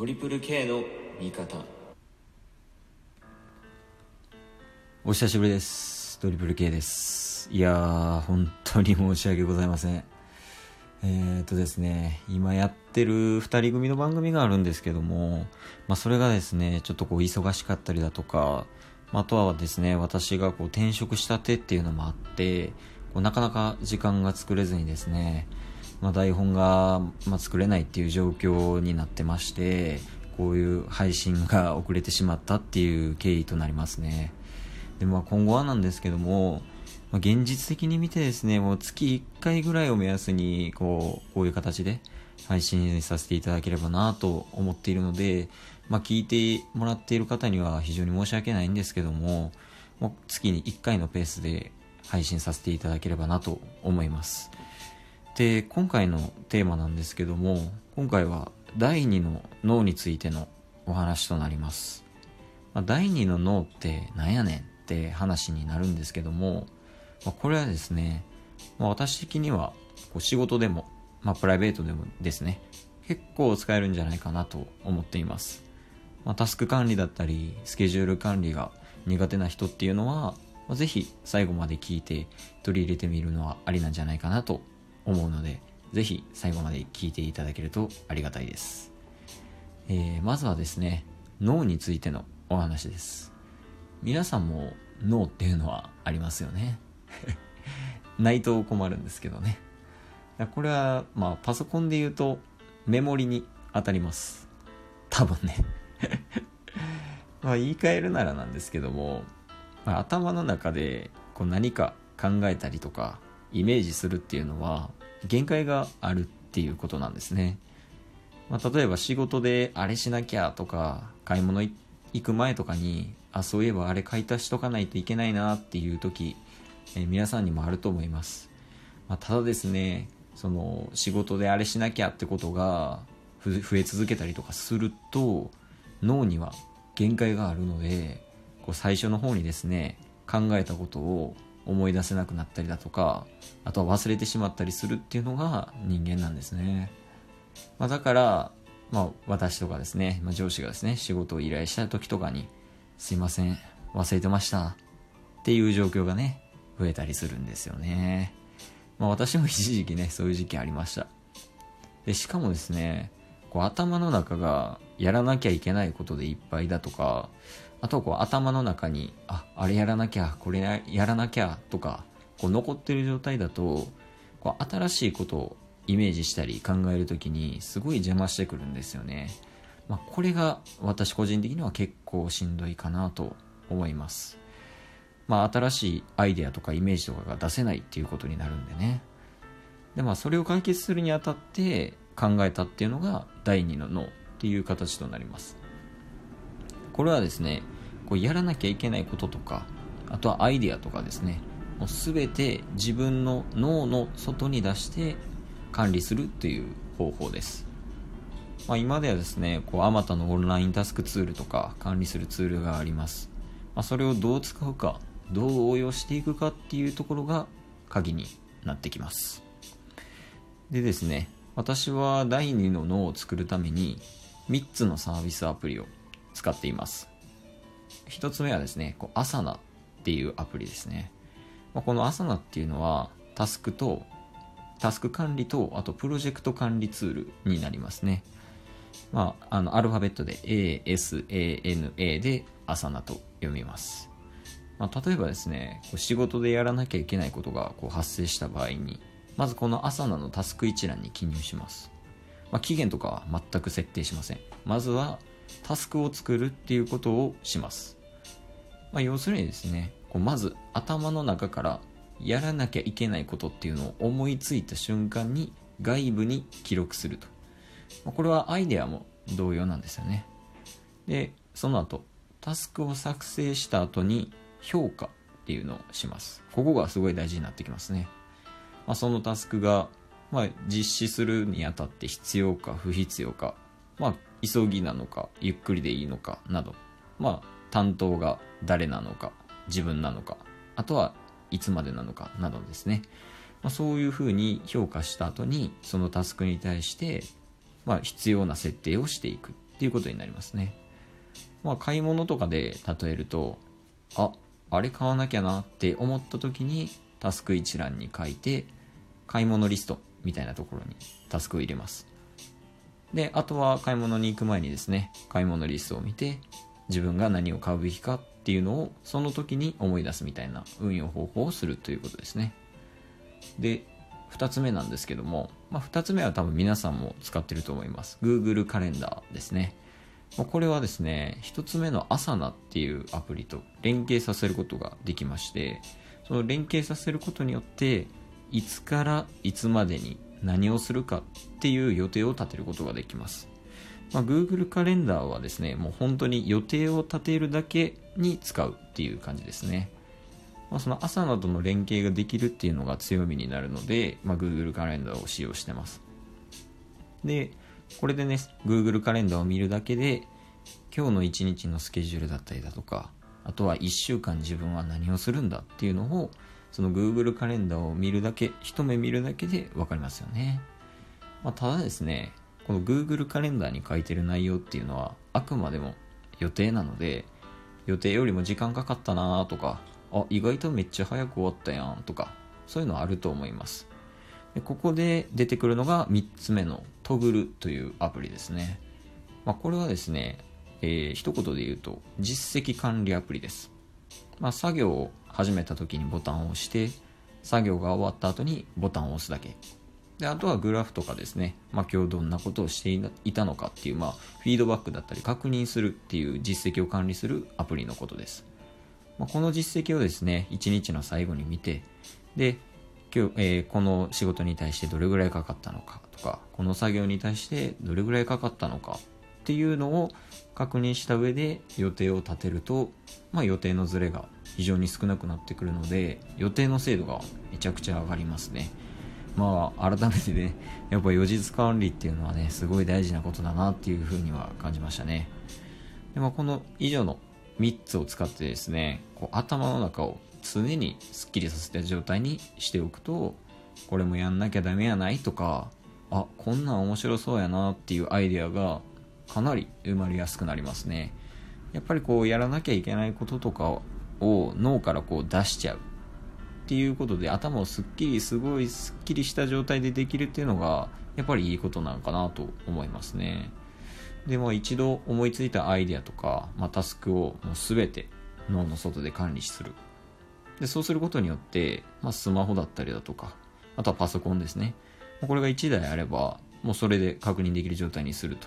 トリプル K の味方お久しぶりです。トリプル K です。いやー、本当に申し訳ございません。えーとですね、今やってる二人組の番組があるんですけども、まあそれがですね、ちょっとこう忙しかったりだとか、まあとはですね、私がこう転職したてっていうのもあって、こうなかなか時間が作れずにですね、まあ台本が、ま、作れないっていう状況になってまして、こういう配信が遅れてしまったっていう経緯となりますね。でまあ、今後はなんですけども、まあ、現実的に見てですねもう月1回ぐらいを目安にこうこういう形で配信させていただければなと思っているので、まあ、聞いてもらっている方には非常に申し訳ないんですけどももう月に1回のペースで配信させていただければなと思いますで今回のテーマなんですけども今回は第2の脳についてのお話となります。まあ、第二の脳ってなんやねんって話になるんですけども、まあ、これはですね、まあ、私的にはこう仕事でも、ま、プライベートでもですね結構使えるんじゃないかなと思っています、ま、タスク管理だったりスケジュール管理が苦手な人っていうのは、まあ、ぜひ最後まで聞いて取り入れてみるのはありなんじゃないかなと思うのでぜひ最後まで聞いていただけるとありがたいです。えーまずはですね脳についてのお話です。皆さんも脳っていうのはありますよね。ないと困るんですけどね。これはまあパソコンで言うとメモリに当たります。多分ね。まあ言い換えるならなんですけども、まあ、頭の中でこう何か考えたりとかイメージするっていうのは限界があるっていうことなんですね。まあ、例えば仕事であれしなきゃとか買い物行く前とかにあそういえばあれ買い足しとかないといけないなっていう時、えー皆さんにもあると思います、まあ、ただですねその仕事であれしなきゃってことが増え続けたりとかすると脳には限界があるのでこう最初の方にですね考えたことを思い出せなくなったりだとかあとは忘れてしまったりするっていうのが人間なんですね。まあ、だから、まあ、私とかですね、まあ、上司がですね仕事を依頼した時とかに「すいません忘れてました」っていう状況がね増えたりするんですよね、まあ、私も一時期ねそういう時期ありました。でしかもですねこう頭の中がやらなきゃいけないことでいっぱいだとかあとこう頭の中にああれやらなきゃこれやらなきゃとかこう残ってる状態だとこう新しいことをイメージしたり考えるときにすごい邪魔してくるんですよね。まあ、これが私個人的には結構しんどいかなと思います。まあ、新しいアイデアとかイメージとかが出せないっていうことになるんでね。で、まあ、それを解決するにあたって考えたっていうのが第二の脳っていう形となります。これはですね、こうやらなきゃいけないこととか、あとはアイデアとかですね、もう全て自分の脳の外に出して管理するという方法です、まあ、今ではですねあまたのオンラインタスクツールとか管理するツールがあります、まあ、それをどう使うかどう応用していくかっていうところが鍵になってきます。でですね私は第2の脳を作るために3つのサービスアプリを使っています1つ目はですねこうアサナっていうアプリですね、まあ、このアサナっていうのはタスクとタスク管理と、あとプロジェクト管理ツールになりますね。まあ、あの、アルファベットで ASANA でアサナと読みます。まあ、例えばですね、こう仕事でやらなきゃいけないことがこう発生した場合に、まずこのアサナのタスク一覧に記入します。まあ、期限とかは全く設定しません。まずはタスクを作るっていうことをします。まあ、要するにですね、こうまず頭の中からやらなきゃいけないことっていうのを思いついた瞬間に外部に記録すると。まあこれはアイデアも同様なんですよね。で、その後、タスクを作成した後に評価っていうのをします。ここがすごい大事になってきますね。まあ、そのタスクが、まあ、実施するにあたって必要か不必要か、まあ、急ぎなのかゆっくりでいいのかなど、まあ、担当が誰なのか自分なのかあとはいつまでなのかなどですね、まあ、そういうふうに評価した後にそのタスクに対して、まあ、必要な設定をしていくっていうことになりますね。まあ、買い物とかで例えると、あ、あれ買わなきゃなって思った時にタスク一覧に書いて、買い物リストみたいなところにタスクを入れます。で、あとは買い物に行く前にですね、買い物リストを見て、自分が何を買うべきかっていうのをその時に思い出すみたいな運用方法をするということですね。で、2つ目なんですけども、まあ、2つ目は多分皆さんも使ってると思います。Google カレンダーですね。これはですね、1つ目のアサナっていうアプリと連携させることができまして、その連携させることによって、いつからいつまでに何をするかっていう予定を立てることができます。まあ、Google カレンダーはですね、もう本当に予定を立てるだけに使うっていう感じですね。まあ、その朝などの連携ができるっていうのが強みになるので、まあ、Google カレンダーを使用してます。で、これでね、Google カレンダーを見るだけで、今日の一日のスケジュールだったりだとか、あとは1週間自分は何をするんだっていうのを、その Google カレンダーを見るだけ、一目見るだけで分かりますよね。まあ、ただですね、この Google カレンダーに書いてる内容っていうのは、あくまでも予定なので、予定よりも時間かかったなとか、あ、意外とめっちゃ早く終わったやんとか、そういうのあると思います。でここで出てくるのが3つ目のトグルというアプリですね。まあ、これはですね、えー、一言で言うと実績管理アプリです。まあ、作業を始めた時にボタンを押して、作業が終わった後にボタンを押すだけ。で、あとはグラフとかですね、まあ、今日どんなことをしていたのかっていう、まあ、フィードバックだったり確認するっていう実績を管理するアプリのことです。まあ、この実績をですね、一日の最後に見て、で、今日、えー、この仕事に対してどれぐらいかかったのかとか、この作業に対してどれぐらいかかったのかっていうのを確認した上で予定を立てると、まあ、予定のズレが非常に少なくなってくるので、予定の精度がめちゃくちゃ上がりますね。まあ、改めてね、やっぱ予日管理っていうのはね、すごい大事なことだなっていうふうには感じましたね。でもこの以上の3つを使ってですねこう頭の中を常にすっきりさせた状態にしておくとこれもやんなきゃダメやないとかあこんなん面白そうやなっていうアイデアがかなり生まれやすくなりますねやっぱりこうやらなきゃいけないこととかを脳からこう出しちゃうっていうことで頭をすっきりすごいすっきりした状態でできるっていうのがやっぱりいいことなのかなと思いますねでも一度思いついたアイデアとか、まあ、タスクをもう全て脳の外で管理する。で、そうすることによって、まあ、スマホだったりだとか、あとはパソコンですね。これが1台あれば、もうそれで確認できる状態にすると。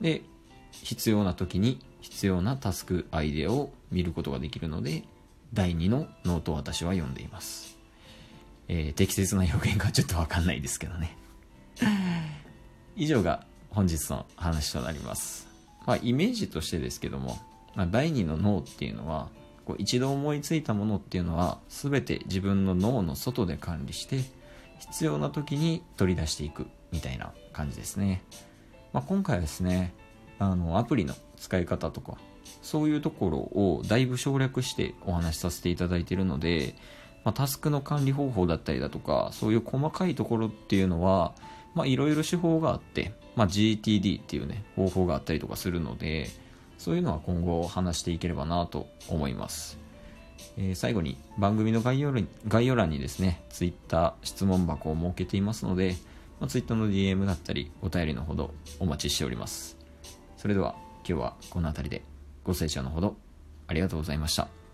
で、必要な時に必要なタスク、アイデアを見ることができるので、第2のノートを私は読んでいます。えー、適切な表現がちょっとわかんないですけどね。以上が本日の話となります。まあ、イメージとしてですけども、まあ、第二の脳っていうのは、こう一度思いついたものっていうのは、全て自分の脳の外で管理して、必要な時に取り出していくみたいな感じですね。まあ、今回はですね、あの、アプリの使い方とか、そういうところをだいぶ省略してお話しさせていただいているので、まあ、タスクの管理方法だったりだとか、そういう細かいところっていうのは、いろいろ手法があって、まあ、GTD っていうね、方法があったりとかするので、そういうのは今後話していければなと思います。えー、最後に番組の概要欄概要欄にですね、Twitter 質問箱を設けていますので、まあ、Twitter の DM だったりお便りのほどお待ちしております。それでは今日はこの辺りでご清聴のほどありがとうございました。